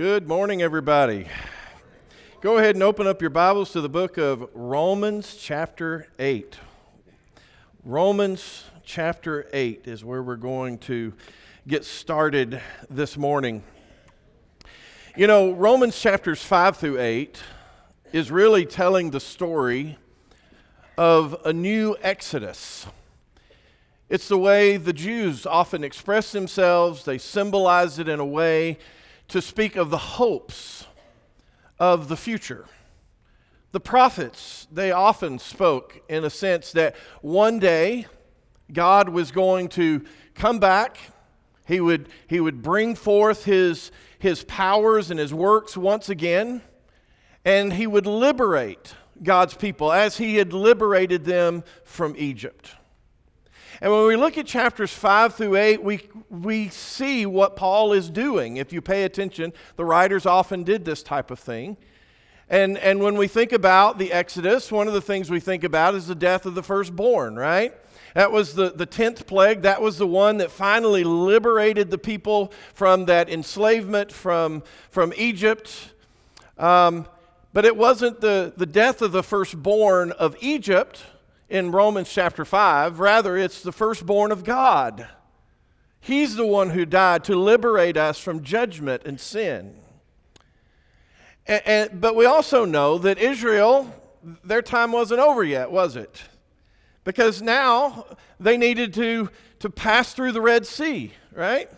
Good morning, everybody. Go ahead and open up your Bibles to the book of Romans, chapter 8. Romans, chapter 8 is where we're going to get started this morning. You know, Romans chapters 5 through 8 is really telling the story of a new Exodus. It's the way the Jews often express themselves, they symbolize it in a way to speak of the hopes of the future. The prophets, they often spoke in a sense that one day God was going to come back. He would, he would bring forth his, his powers and his works once again, and he would liberate God's people as he had liberated them from Egypt. And when we look at chapters 5 through 8, we, we see what Paul is doing. If you pay attention, the writers often did this type of thing. And, and when we think about the Exodus, one of the things we think about is the death of the firstborn, right? That was the, the 10th plague. That was the one that finally liberated the people from that enslavement from, from Egypt. Um, but it wasn't the, the death of the firstborn of Egypt in Romans chapter 5. Rather, it's the firstborn of God. He's the one who died to liberate us from judgment and sin. And, and, but we also know that Israel, their time wasn't over yet, was it? Because now they needed to, to pass through the Red Sea, right?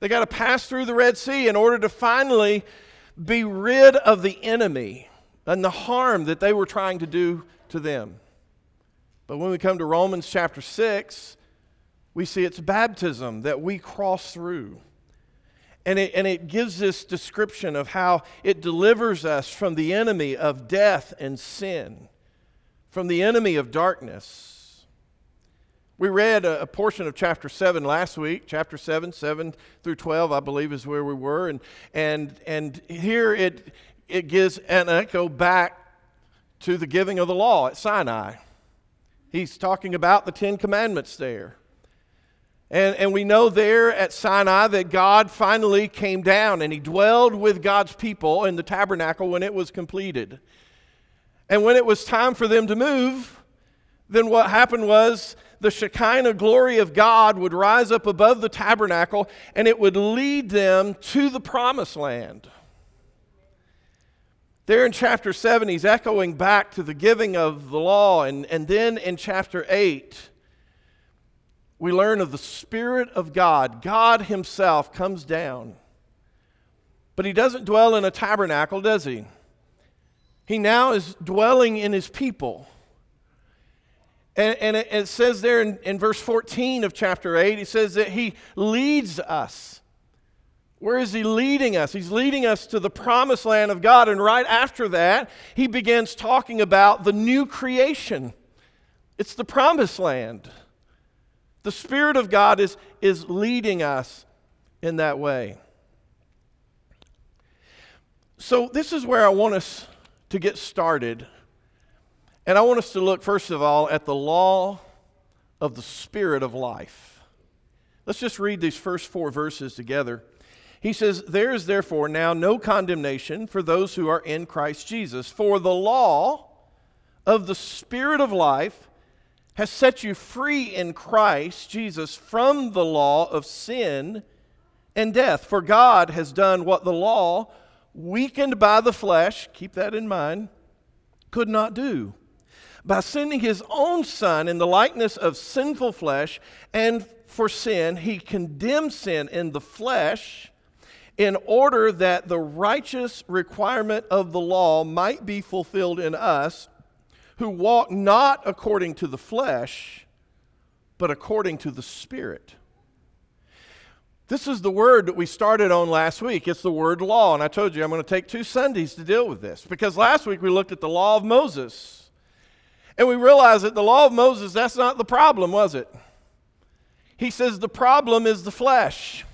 They got to pass through the Red Sea in order to finally be rid of the enemy and the harm that they were trying to do to them. But when we come to Romans chapter 6, we see it's baptism that we cross through. And it, and it gives this description of how it delivers us from the enemy of death and sin, from the enemy of darkness. We read a, portion of chapter 7 last week, chapter 7, 7 through 12, I believe, is where we were. And, and, and here it, it gives an echo back to the giving of the law at Sinai. He's talking about the Ten Commandments there. And, and we know there at Sinai that God finally came down and he dwelled with God's people in the tabernacle when it was completed. And when it was time for them to move, then what happened was the Shekinah glory of God would rise up above the tabernacle and it would lead them to the promised land. There in chapter 7, he's echoing back to the giving of the law. And, and then in chapter 8, we learn of the Spirit of God. God Himself comes down. But He doesn't dwell in a tabernacle, does He? He now is dwelling in His people. And, and it, it, says there in, in verse 14 of chapter 8, He says that He leads us. Where is he leading us? He's leading us to the promised land of God. And right after that, he begins talking about the new creation. It's the promised land. The Spirit of God is, is leading us in that way. So, this is where I want us to get started. And I want us to look, first of all, at the law of the Spirit of life. Let's just read these first four verses together. He says, There is therefore now no condemnation for those who are in Christ Jesus. For the law of the Spirit of life has set you free in Christ Jesus from the law of sin and death. For God has done what the law, weakened by the flesh, keep that in mind, could not do. By sending his own Son in the likeness of sinful flesh, and for sin, he condemned sin in the flesh in order that the righteous requirement of the law might be fulfilled in us who walk not according to the flesh, but according to the Spirit. This is the word that we started on last week. It's the word law. And I told you I'm going to take two Sundays to deal with this because last week we looked at the law of Moses. And we realized that the law of Moses, that's not the problem, was it? He says the problem is the flesh.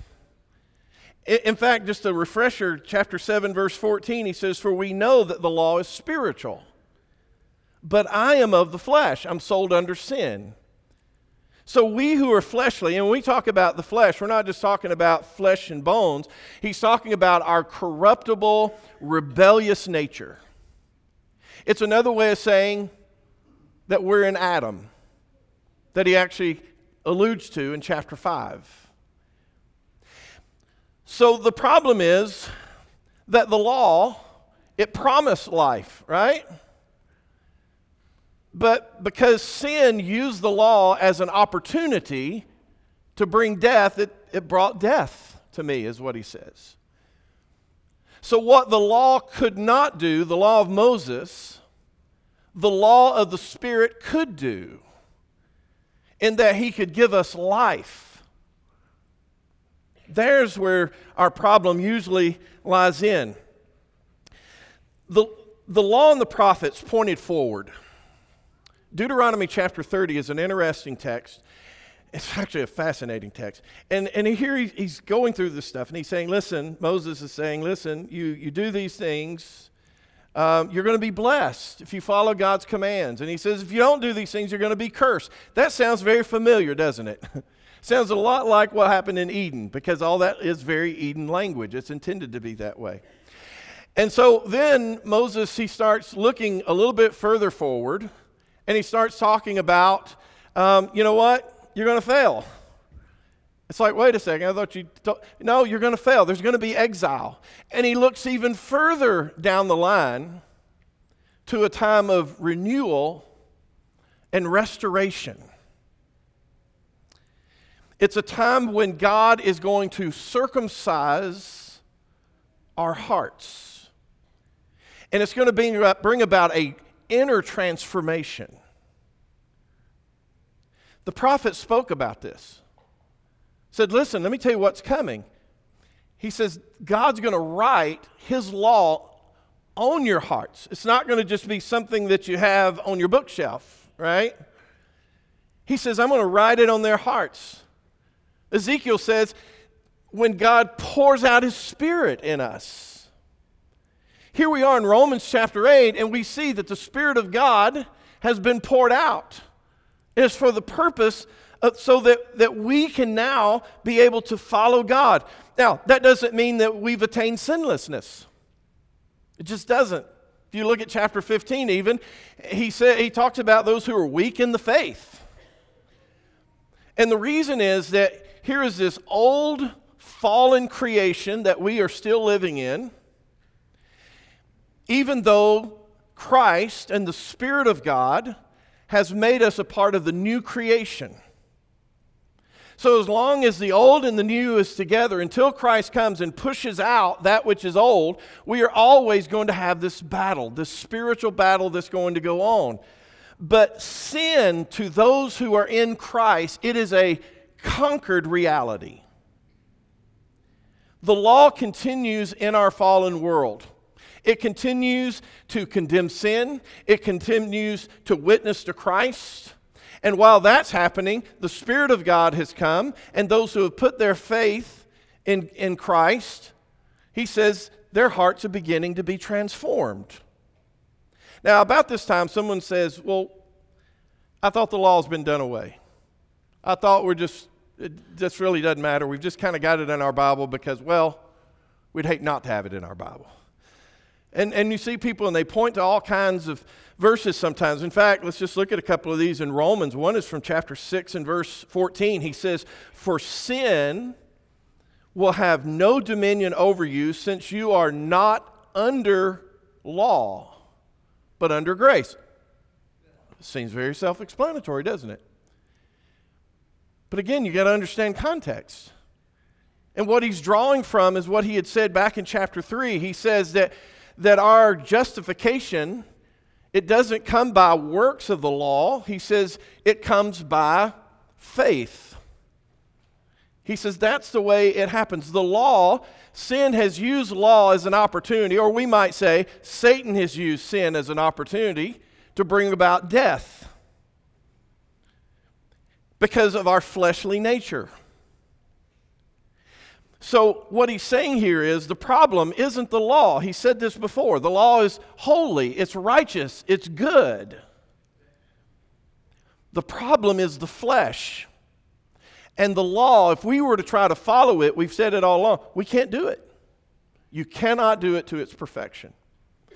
In fact, just a refresher, chapter 7, verse 14, he says, For we know that the law is spiritual, but I am of the flesh. I'm sold under sin. So, we who are fleshly, and when we talk about the flesh, we're not just talking about flesh and bones. He's talking about our corruptible, rebellious nature. It's another way of saying that we're in Adam, that he actually alludes to in chapter 5. So, the problem is that the law, it promised life, right? But because sin used the law as an opportunity to bring death, it, it brought death to me, is what he says. So, what the law could not do, the law of Moses, the law of the Spirit could do, in that he could give us life. There's where our problem usually lies in. The, the law and the prophets pointed forward. Deuteronomy chapter 30 is an interesting text. It's actually a fascinating text. And, and here he's going through this stuff and he's saying, listen, Moses is saying, listen, you, you do these things, um, you're going to be blessed if you follow God's commands. And he says, if you don't do these things, you're going to be cursed. That sounds very familiar, doesn't it? sounds a lot like what happened in Eden because all that is very Eden language. It's intended to be that way. And so then Moses, he starts looking a little bit further forward and he starts talking about, um, you know what? You're going to fail. It's like, wait a second, I thought you. No, you're going to fail. There's going to be exile. And he looks even further down the line to a time of renewal and restoration. It's a time when God is going to circumcise our hearts. And it's going to bring about a inner transformation. The prophet spoke about this. Said, Listen, let me tell you what's coming. He says, God's going to write his law on your hearts. It's not going to just be something that you have on your bookshelf, right? He says, I'm going to write it on their hearts. Ezekiel says, when God pours out his spirit in us, here we are in Romans chapter 8, and we see that the Spirit of God has been poured out. It's for the purpose of, so that, that we can now be able to follow God. Now, that doesn't mean that we've attained sinlessness. It just doesn't. If you look at chapter 15, even, he, said, he talks about those who are weak in the faith. And the reason is that here is this old, fallen creation that we are still living in even though Christ and the Spirit of God has made us a part of the new creation. So, as long as the old and the new is together, until Christ comes and pushes out that which is old, we are always going to have this battle, this spiritual battle that's going to go on. But sin, to those who are in Christ, it is a conquered reality. The law continues in our fallen world. It continues to condemn sin, it continues to witness to Christ. And while that's happening, the Spirit of God has come, and those who have put their faith in, in Christ, he says their hearts are beginning to be transformed. Now, about this time, someone says, Well, I thought the law's been done away. I thought we're just, it just really doesn't matter. We've just kind of got it in our Bible because, well, we'd hate not to have it in our Bible. And, and you see people and they point to all kinds of verses sometimes. In fact, let's just look at a couple of these in Romans. One is from chapter 6 and verse 14. He says, For sin will have no dominion over you since you are not under law, but under grace. Seems very self explanatory, doesn't it? But again, you got to understand context. And what he's drawing from is what he had said back in chapter 3. He says that that our justification it doesn't come by works of the law. He says it comes by faith. He says that's the way it happens. The law, sin has used law as an opportunity, or we might say Satan has used sin as an opportunity to bring about death because of our fleshly nature. So, what he's saying here is the problem isn't the law. He said this before. The law is holy, it's righteous, it's good. The problem is the flesh. And the law, if we were to try to follow it, we've said it all along, we can't do it. You cannot do it to its perfection.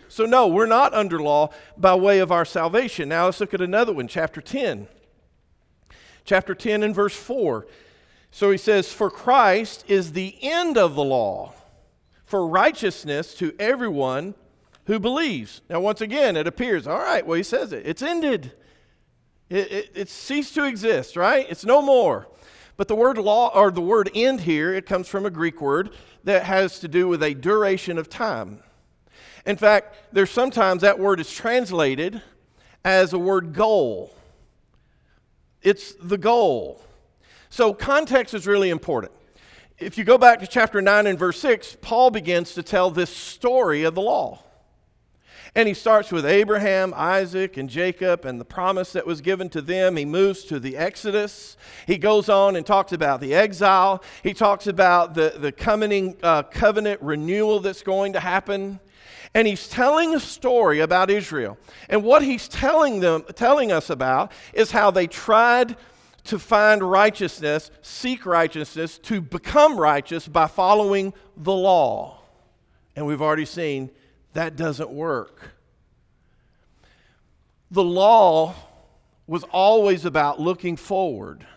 So, no, we're not under law by way of our salvation. Now, let's look at another one, chapter 10. Chapter 10 and verse 4. So he says, For Christ is the end of the law for righteousness to everyone who believes. Now, once again, it appears, all right, well, he says it, it's ended. It, it, it ceased to exist, right? It's no more. But the word law, or the word end here, it comes from a Greek word that has to do with a duration of time. In fact, there's sometimes that word is translated as a word goal. It's the goal. So context is really important. If you go back to chapter 9 and verse 6, Paul begins to tell this story of the law. And he starts with Abraham, Isaac, and Jacob and the promise that was given to them. He moves to the Exodus. He goes on and talks about the exile. He talks about the, the coming uh, covenant renewal that's going to happen. And he's telling a story about Israel. And what he's telling them, telling us about is how they tried to find righteousness, seek righteousness, to become righteous by following the law. And we've already seen that doesn't work. The law was always about looking forward.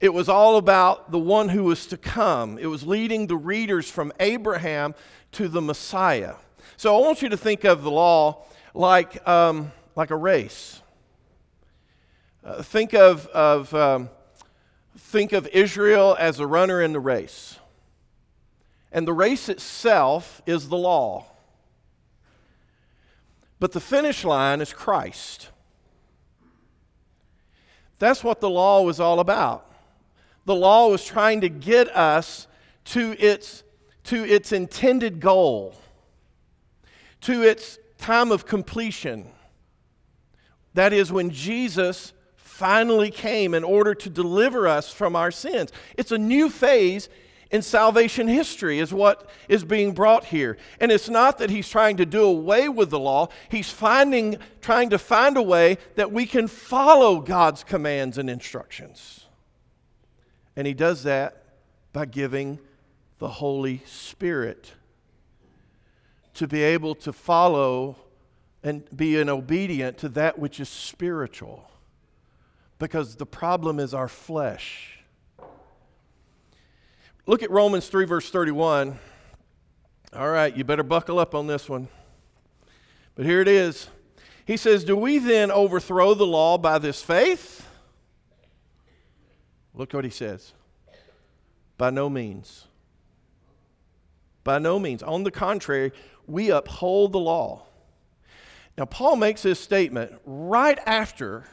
It was all about the one who was to come. It was leading the readers from Abraham to the Messiah. So I want you to think of the law like, um, like a race. Uh, think, of, of, um, think of Israel as a runner in the race. And the race itself is the law. But the finish line is Christ. That's what the law was all about. The law was trying to get us to its to its intended goal, to its time of completion. That is when Jesus finally came in order to deliver us from our sins. It's a new phase in salvation history, is what is being brought here. And it's not that he's trying to do away with the law, he's finding, trying to find a way that we can follow God's commands and instructions. And he does that by giving the Holy Spirit to be able to follow and be an obedient to that which is spiritual. Because the problem is our flesh. Look at Romans 3, verse 31. All right, you better buckle up on this one. But here it is. He says, Do we then overthrow the law by this faith? Look what he says. By no means. By no means. On the contrary, we uphold the law. Now, Paul makes this statement right after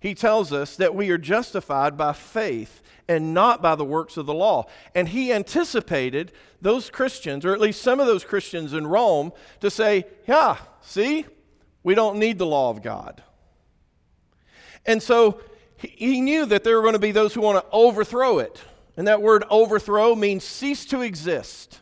he tells us that we are justified by faith and not by the works of the law. And he anticipated those Christians, or at least some of those Christians in Rome, to say, Yeah, see, we don't need the law of God. And so he knew that there were going to be those who want to overthrow it. And that word overthrow means cease to exist.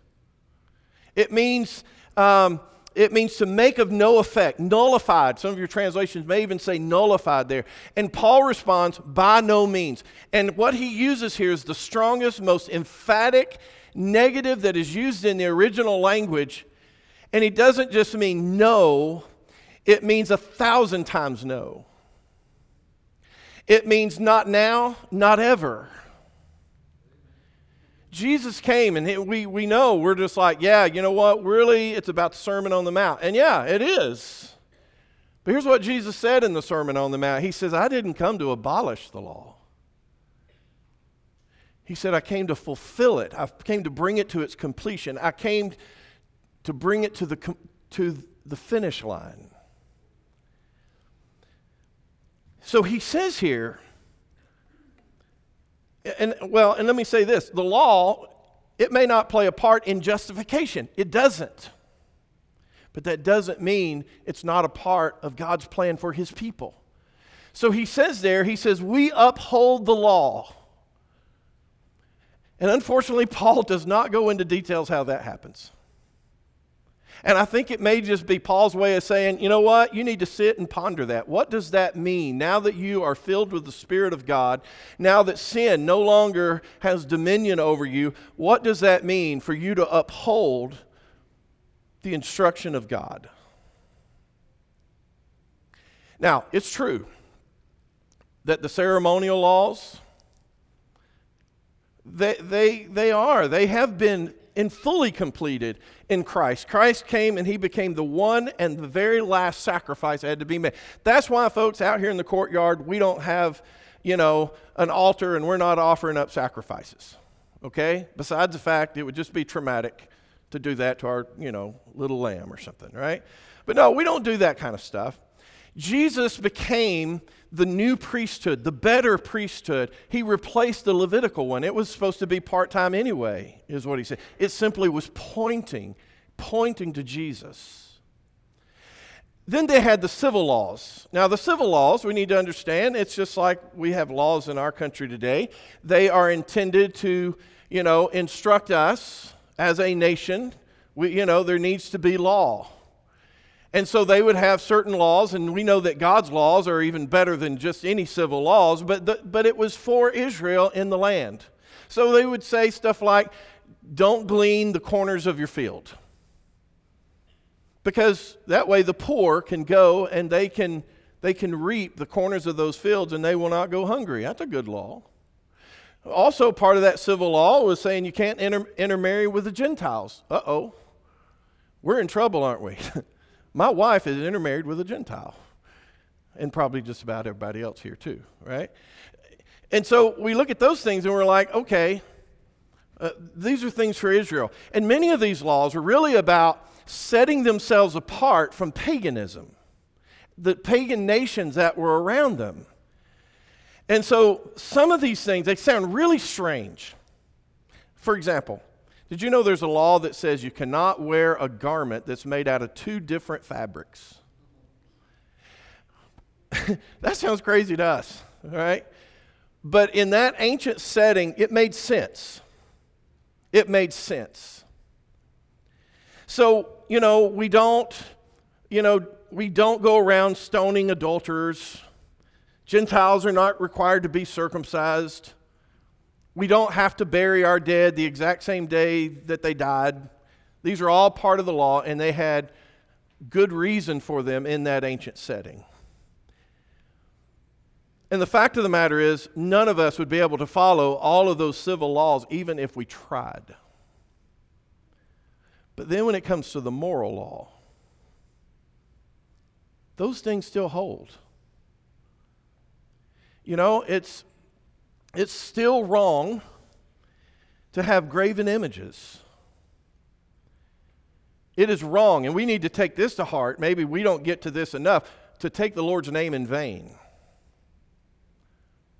It means, um, it means to make of no effect, nullified. Some of your translations may even say nullified there. And Paul responds, by no means. And what he uses here is the strongest, most emphatic negative that is used in the original language. And he doesn't just mean no, it means a thousand times no. It means not now, not ever. Jesus came, and we, we know we're just like, yeah, you know what? Really, it's about the Sermon on the Mount. And yeah, it is. But here's what Jesus said in the Sermon on the Mount He says, I didn't come to abolish the law. He said, I came to fulfill it. I came to bring it to its completion. I came to bring it to the, to the finish line. So he says here, and well, and let me say this the law, it may not play a part in justification, it doesn't. But that doesn't mean it's not a part of God's plan for his people. So he says there, he says, We uphold the law. And unfortunately, Paul does not go into details how that happens. And I think it may just be Paul's way of saying, you know what? You need to sit and ponder that. What does that mean now that you are filled with the Spirit of God? Now that sin no longer has dominion over you, what does that mean for you to uphold the instruction of God? Now, it's true that the ceremonial laws, they, they, they are, they have been and fully completed in Christ. Christ came and he became the one and the very last sacrifice that had to be made. That's why, folks, out here in the courtyard, we don't have, you know, an altar and we're not offering up sacrifices. Okay? Besides the fact it would just be traumatic to do that to our, you know, little lamb or something, right? But no, we don't do that kind of stuff. Jesus became the new priesthood, the better priesthood. He replaced the Levitical one. It was supposed to be part time anyway, is what he said. It simply was pointing, pointing to Jesus. Then they had the civil laws. Now, the civil laws, we need to understand, it's just like we have laws in our country today. They are intended to, you know, instruct us as a nation. We, you know, there needs to be law. And so they would have certain laws, and we know that God's laws are even better than just any civil laws, but, the, but it was for Israel in the land. So they would say stuff like, don't glean the corners of your field. Because that way the poor can go and they can, they can reap the corners of those fields and they will not go hungry. That's a good law. Also, part of that civil law was saying you can't inter- intermarry with the Gentiles. Uh oh. We're in trouble, aren't we? My wife is intermarried with a Gentile, and probably just about everybody else here too, right? And so we look at those things and we're like, okay, uh, these are things for Israel. And many of these laws are really about setting themselves apart from paganism, the pagan nations that were around them. And so some of these things, they sound really strange. For example, did you know there's a law that says you cannot wear a garment that's made out of two different fabrics? that sounds crazy to us, right? But in that ancient setting, it made sense. It made sense. So, you know, we don't, you know, we don't go around stoning adulterers. Gentiles are not required to be circumcised. We don't have to bury our dead the exact same day that they died. These are all part of the law, and they had good reason for them in that ancient setting. And the fact of the matter is, none of us would be able to follow all of those civil laws even if we tried. But then when it comes to the moral law, those things still hold. You know, it's it's still wrong to have graven images. It is wrong, and we need to take this to heart. Maybe we don't get to this enough to take the Lord's name in vain.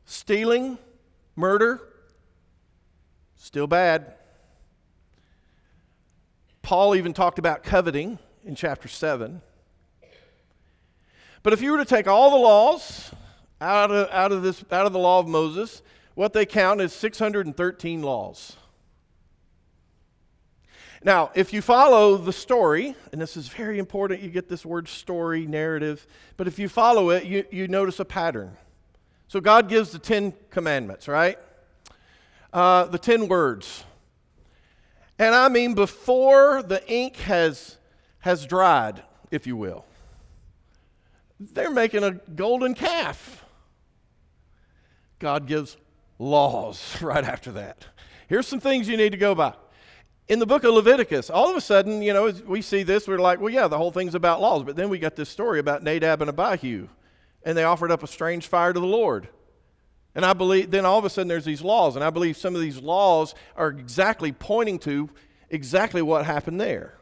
Stealing, murder, still bad. Paul even talked about coveting in chapter 7. But if you were to take all the laws out of, out of, this, out of the law of Moses what they count is 613 laws. Now, if you follow the story, and this is very important, you get this word story, narrative, but if you follow it, you, you notice a pattern. So God gives the Ten Commandments, right? Uh, the ten words. And I mean, before the ink has, has dried, if you will, they're making a golden calf. God gives laws right after that. Here's some things you need to go by. In the book of Leviticus, all of a sudden, you know, we see this, we're like, well, yeah, the whole thing's about laws. But then we got this story about Nadab and Abihu, and they offered up a strange fire to the Lord. And I believe, then all of a sudden there's these laws, and I believe some of these laws are exactly pointing to exactly what happened there.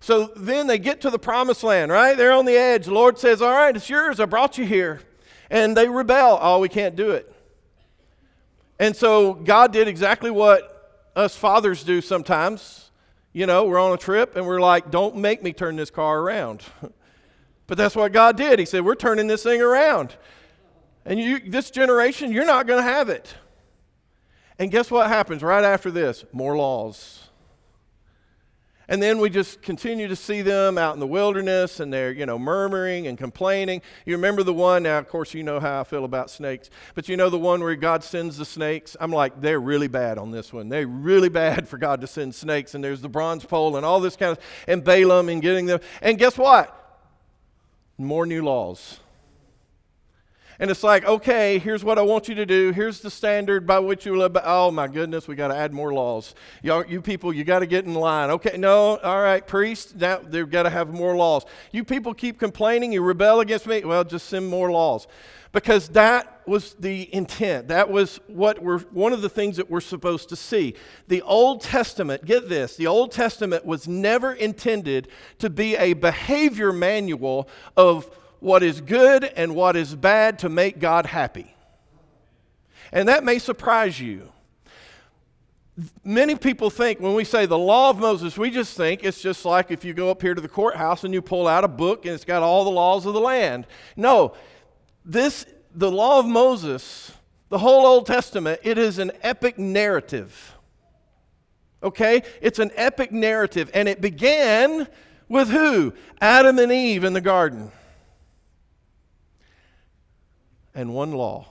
So then they get to the promised land, right? They're on the edge. The Lord says, All right, it's yours. I brought you here. And they rebel. Oh, we can't do it. And so God did exactly what us fathers do sometimes. You know, we're on a trip and we're like, don't make me turn this car around. but that's what God did. He said, we're turning this thing around. And you, this generation, you're not going to have it. And guess what happens right after this? More laws. And then we just continue to see them out in the wilderness and they're, you know, murmuring and complaining. You remember the one, now, of course, you know how I feel about snakes, but you know the one where God sends the snakes? I'm like, they're really bad on this one. They're really bad for God to send snakes. And there's the bronze pole and all this kind of, and Balaam and getting them. And guess what? More new laws. And it's like, okay, here's what I want you to do. Here's the standard by which you live. Oh my goodness, we got to add more laws. Y'all, you people, you got to get in line. Okay, no, all right, priests, now they've got to have more laws. You people keep complaining, you rebel against me. Well, just send more laws, because that was the intent. That was what we're one of the things that we're supposed to see. The Old Testament, get this, the Old Testament was never intended to be a behavior manual of what is good and what is bad to make God happy. And that may surprise you. Many people think when we say the law of Moses, we just think it's just like if you go up here to the courthouse and you pull out a book and it's got all the laws of the land. No, this, the law of Moses, the whole Old Testament, it is an epic narrative. Okay? It's an epic narrative. And it began with who? Adam and Eve in the garden and one law.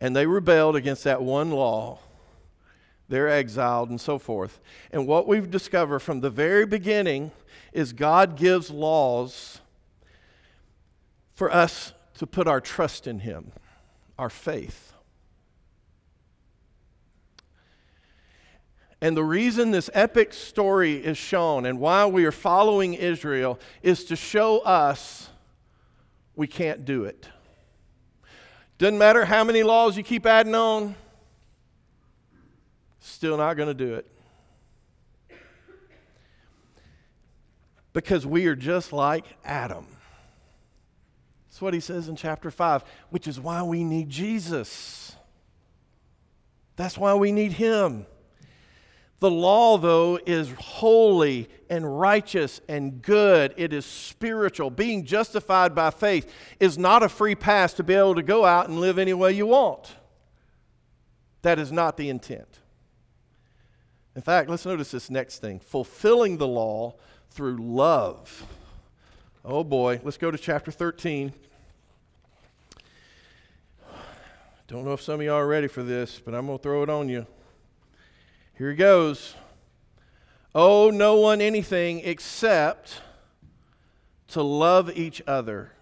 And they rebelled against that one law. They're exiled and so forth. And what we've discovered from the very beginning is God gives laws for us to put our trust in Him, our faith. And the reason this epic story is shown and why we are following Israel is to show us we can't do it. Doesn't matter how many laws you keep adding on, still not going to do it. Because we are just like Adam. That's what he says in chapter 5, which is why we need Jesus. That's why we need him. The law, though, is holy and righteous and good. It is spiritual. Being justified by faith is not a free pass to be able to go out and live any way you want. That is not the intent. In fact, let's notice this next thing fulfilling the law through love. Oh boy, let's go to chapter 13. Don't know if some of y'all are ready for this, but I'm going to throw it on you. Here he goes. Owe no one anything except to love each other.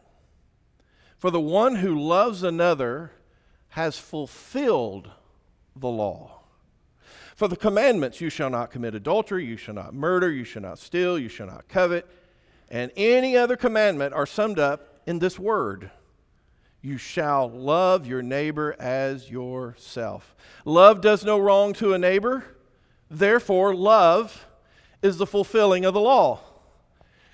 For the one who loves another has fulfilled the law. For the commandments, you shall not commit adultery, you shall not murder, you shall not steal, you shall not covet, and any other commandment are summed up in this word you shall love your neighbor as yourself. Love does no wrong to a neighbor. Therefore, love is the fulfilling of the law.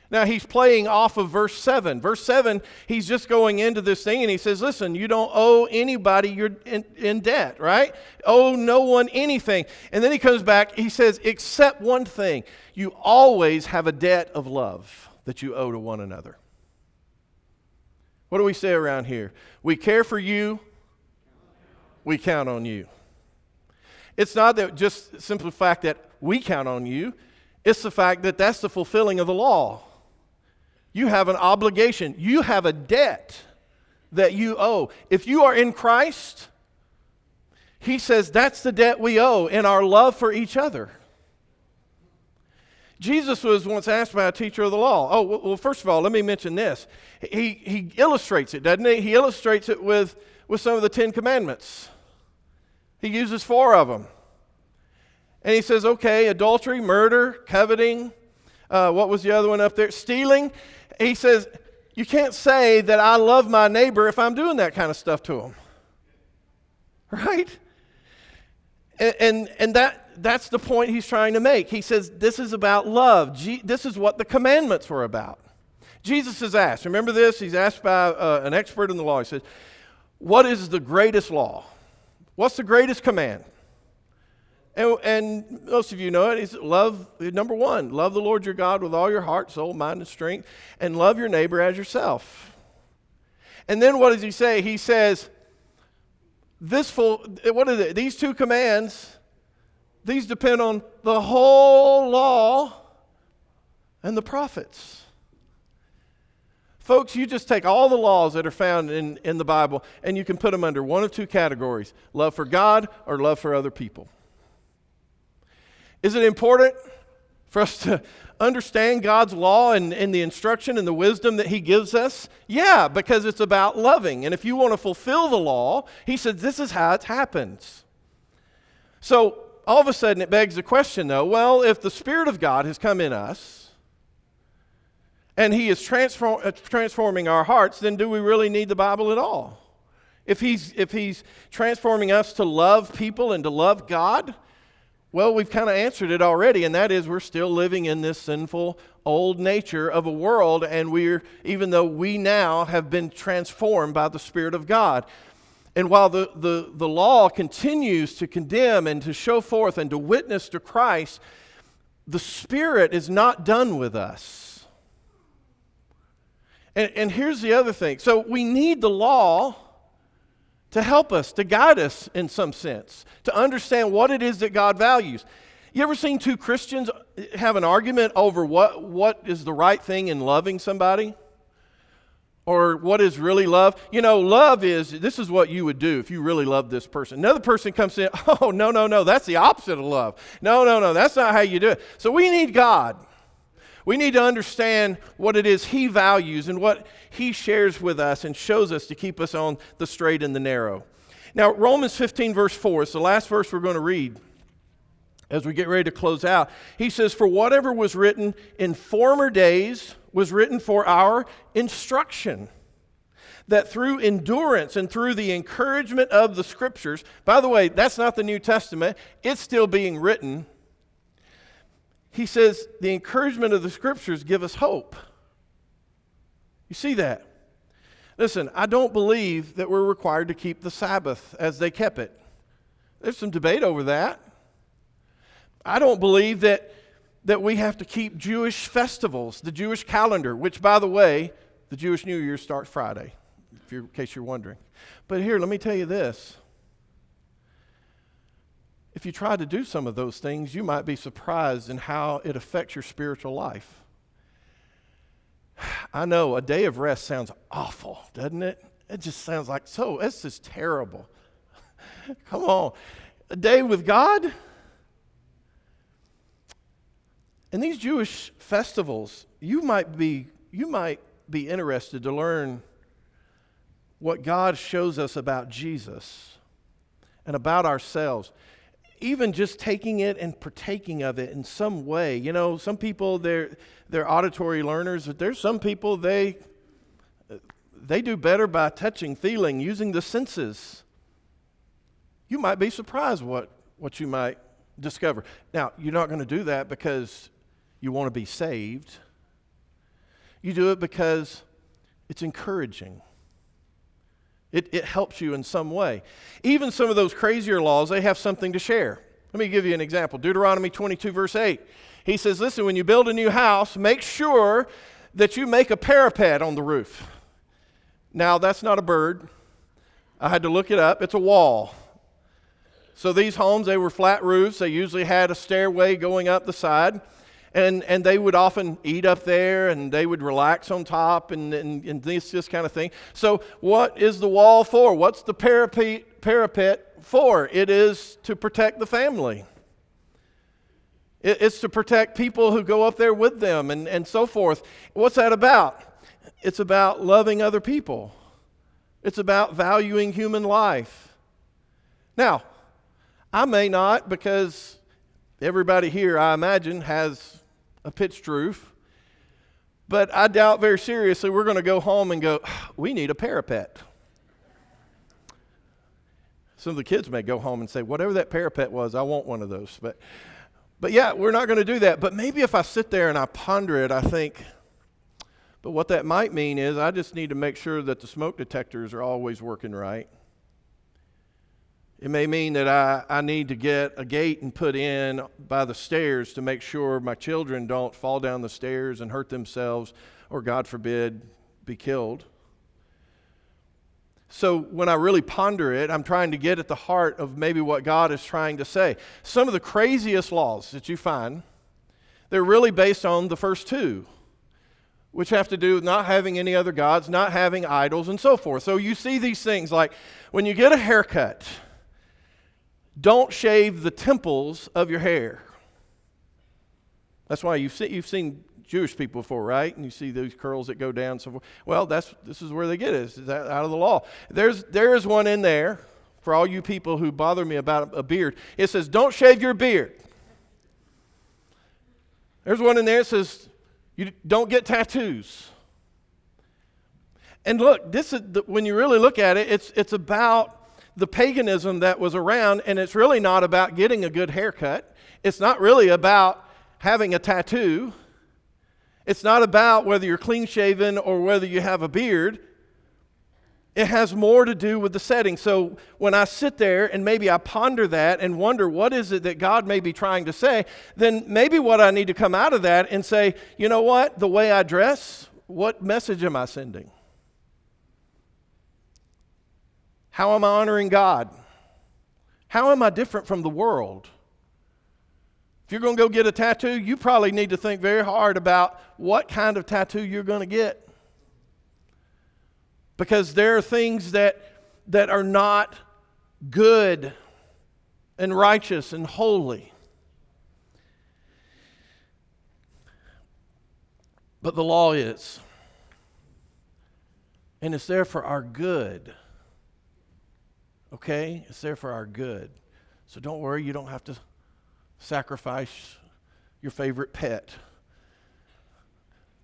Now, he's playing off of verse 7. Verse 7, he's just going into this thing and he says, Listen, you don't owe anybody you're in, in, debt, right? Owe no one anything. And then he comes back, he says, Except one thing, you always have a debt of love that you owe to one another. What do we say around here? We care for you, we count on you. It's not that just simple fact that we count on you, it's the fact that that's the fulfilling of the law. You have an obligation, you have a debt that you owe. If you are in Christ, he says that's the debt we owe in our love for each other. Jesus was once asked by a teacher of the law. Oh, well, first of all, let me mention this. He, he illustrates it, doesn't he? He illustrates it with, with some of the Ten Commandments. He uses four of them. And he says, okay, adultery, murder, coveting. Uh, what was the other one up there? Stealing. He says, you can't say that I love my neighbor if I'm doing that kind of stuff to him. Right? And, and, and that, that's the point he's trying to make. He says, this is about love. G- this is what the commandments were about. Jesus is asked, remember this? He's asked by uh, an expert in the law. He says, What is the greatest law? What's the greatest command? And, and, most of you know it. He's love, number one, love the Lord your God with all your heart, soul, mind, and strength, and love your neighbor as yourself. And then what does he say? He says, this full, what is it? These two commands, These depend on the whole law and the prophets. Folks, you just take all the laws that are found in, in the Bible and you can put them under one of two categories love for God or love for other people. Is it important for us to understand God's law and, and the instruction and the wisdom that He gives us? Yeah, because it's about loving. And if you want to fulfill the law, He said this is how it happens. So all of a sudden it begs the question, though well, if the Spirit of God has come in us, and He is transform, uh, transforming our hearts, then do we really need the Bible at all? If he's, if he's transforming us to love people and to love God, well, we've kind of answered it already, and that is we're still living in this sinful old nature of a world, and we're, even though we now have been transformed by the Spirit of God. And while the, the, the law continues to condemn and to show forth and to witness to Christ, the Spirit is not done with us. And, and here's the other thing so we need the law to help us, to guide us in some sense, to understand what it is that God values. You ever seen two Christians have an argument over what, what is the right thing in loving somebody? Or what is really love? You know, love is this is what you would do if you really loved this person. Another person comes in, oh, no, no, no, that's the opposite of love. No, no, no, that's not how you do it. So we need God. We need to understand what it is He values and what He shares with us and shows us to keep us on the straight and the narrow. Now, Romans 15, verse 4 is the last verse we're going to read as we get ready to close out. He says, For whatever was written in former days was written for our instruction that through endurance and through the encouragement of the scriptures, by the way, that's not the New Testament, it's still being written he says the encouragement of the scriptures give us hope. You see that? Listen, I don't believe that we're required to keep the Sabbath as they kept it. There's some debate over that. I don't believe that, that we have to keep Jewish festivals, the Jewish calendar, which, by the way, the Jewish New Year starts Friday, in case you're wondering. But here, let me tell you this if you try to do some of those things, you might be surprised in how it affects your spiritual life. I know a day of rest sounds awful, doesn't it? It just sounds like so, this is terrible. Come on. A day with God? In these Jewish festivals, you might be you might be interested to learn what God shows us about Jesus and about ourselves even just taking it and partaking of it in some way. You know, some people they're they're auditory learners, but there's some people they they do better by touching, feeling, using the senses. You might be surprised what what you might discover. Now, you're not going to do that because you want to be saved. You do it because it's encouraging. It, it helps you in some way. Even some of those crazier laws, they have something to share. Let me give you an example Deuteronomy 22, verse 8. He says, Listen, when you build a new house, make sure that you make a parapet on the roof. Now, that's not a bird. I had to look it up. It's a wall. So these homes, they were flat roofs. They usually had a stairway going up the side and, and they would often eat up there and they would relax on top and, and, and this, this kind of thing. So, what is the wall for? What's the parapet, parapet for? It is to protect the family. It, it's to protect people who go up there with them and, and so forth. What's that about? It's about loving other people, it's about valuing human life. Now, I may not because everybody here, I imagine, has a pitched roof. But I doubt very seriously we're going to go home and go, ah, we need a parapet. Some of the kids may go home and say, whatever that parapet was, I want one of those. But, but yeah, we're not going to do that. But maybe if I sit there and I ponder it, I think, but what that might mean is I just need to make sure that the smoke detectors are always working right. It may mean that I, I need to get a gate and put in by the stairs to make sure my children don't fall down the stairs and hurt themselves or, God forbid, be killed. So when I really ponder it, I'm trying to get at the heart of maybe what God is trying to say. Some of the craziest laws that you find, they're really based on the first two, which have to do with not having any other gods, not having idols, and so forth. So you see these things like when you get a haircut, don't shave the temples of your hair. That's why you've seen, you've seen Jewish people before, right? And you see those curls that go down. So, forth. well, that's this is where they get it. Is out of the law? There's there is one in there for all you people who bother me about a beard. It says, "Don't shave your beard." There's one in there that says, "You don't get tattoos." And look, this is the, when you really look at it, it's it's about the paganism that was around, and it's really not about getting a good haircut. It's not really about having a tattoo. It's not about whether you're clean shaven or whether you have a beard. It has more to do with the setting. So when I sit there and maybe I ponder that and wonder what is it that God may be trying to say, then maybe what I need to come out of that and say, you know what? The way I dress, what message am I sending? How am I honoring God? How am I different from the world? If you're going to go get a tattoo, you probably need to think very hard about what kind of tattoo you're going to get. Because there are things that, that are not good and righteous and holy. But the law is. And it's there for our good. Okay? It's there for our good. So don't worry, you don't have to sacrifice your favorite pet.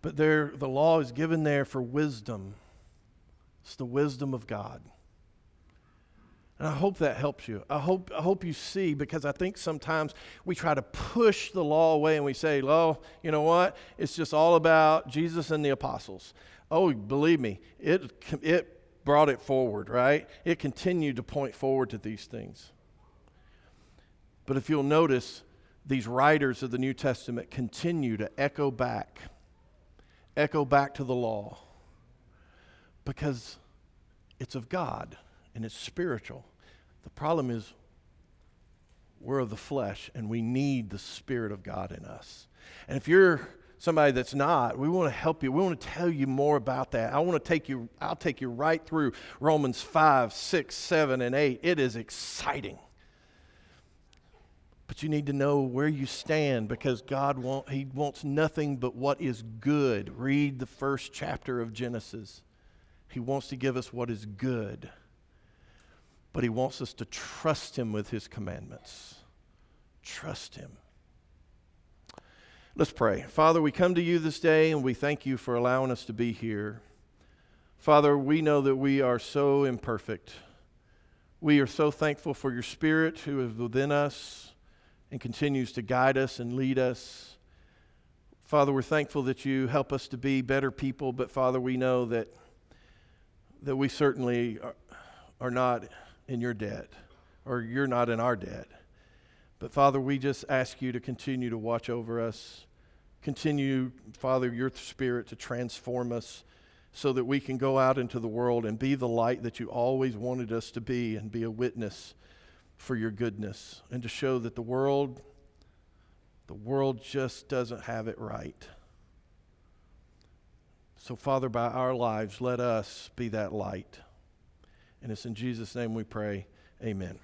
But there, the law is given there for wisdom. It's the wisdom of God. And I hope that helps you. I hope, I hope you see, because I think sometimes we try to push the law away and we say, oh, you know what? It's just all about Jesus and the apostles. Oh, believe me, it, it brought it forward, right? It continued to point forward to these things. But if you'll notice, these writers of the New Testament continue to echo back, echo back to the law because it's of God and it's spiritual. The problem is we're of the flesh and we need the Spirit of God in us. And if you're somebody that's not, we want to help you. We want to tell you more about that. I want to take you, I'll take you right through Romans 5, 6, 7, and 8. It is exciting. But you need to know where you stand because God want, he wants nothing but what is good. Read the first chapter of Genesis. He wants to give us what is good. But he wants us to trust him with his commandments. Trust him. Let's pray. Father, we come to you this day and we thank you for allowing us to be here. Father, we know that we are so imperfect. We are so thankful for your spirit who is within us and continues to guide us and lead us. Father, we're thankful that you help us to be better people, but Father, we know that, that we certainly are, are not in your debt, or you're not in our debt. But Father, we just ask you to continue to watch over us. Continue, Father, your spirit to transform us so that we can go out into the world and be the light that you always wanted us to be and be a witness for your goodness and to show that the world the world just doesn't have it right. So Father, by our lives let us be that light. And it's in Jesus name we pray. Amen.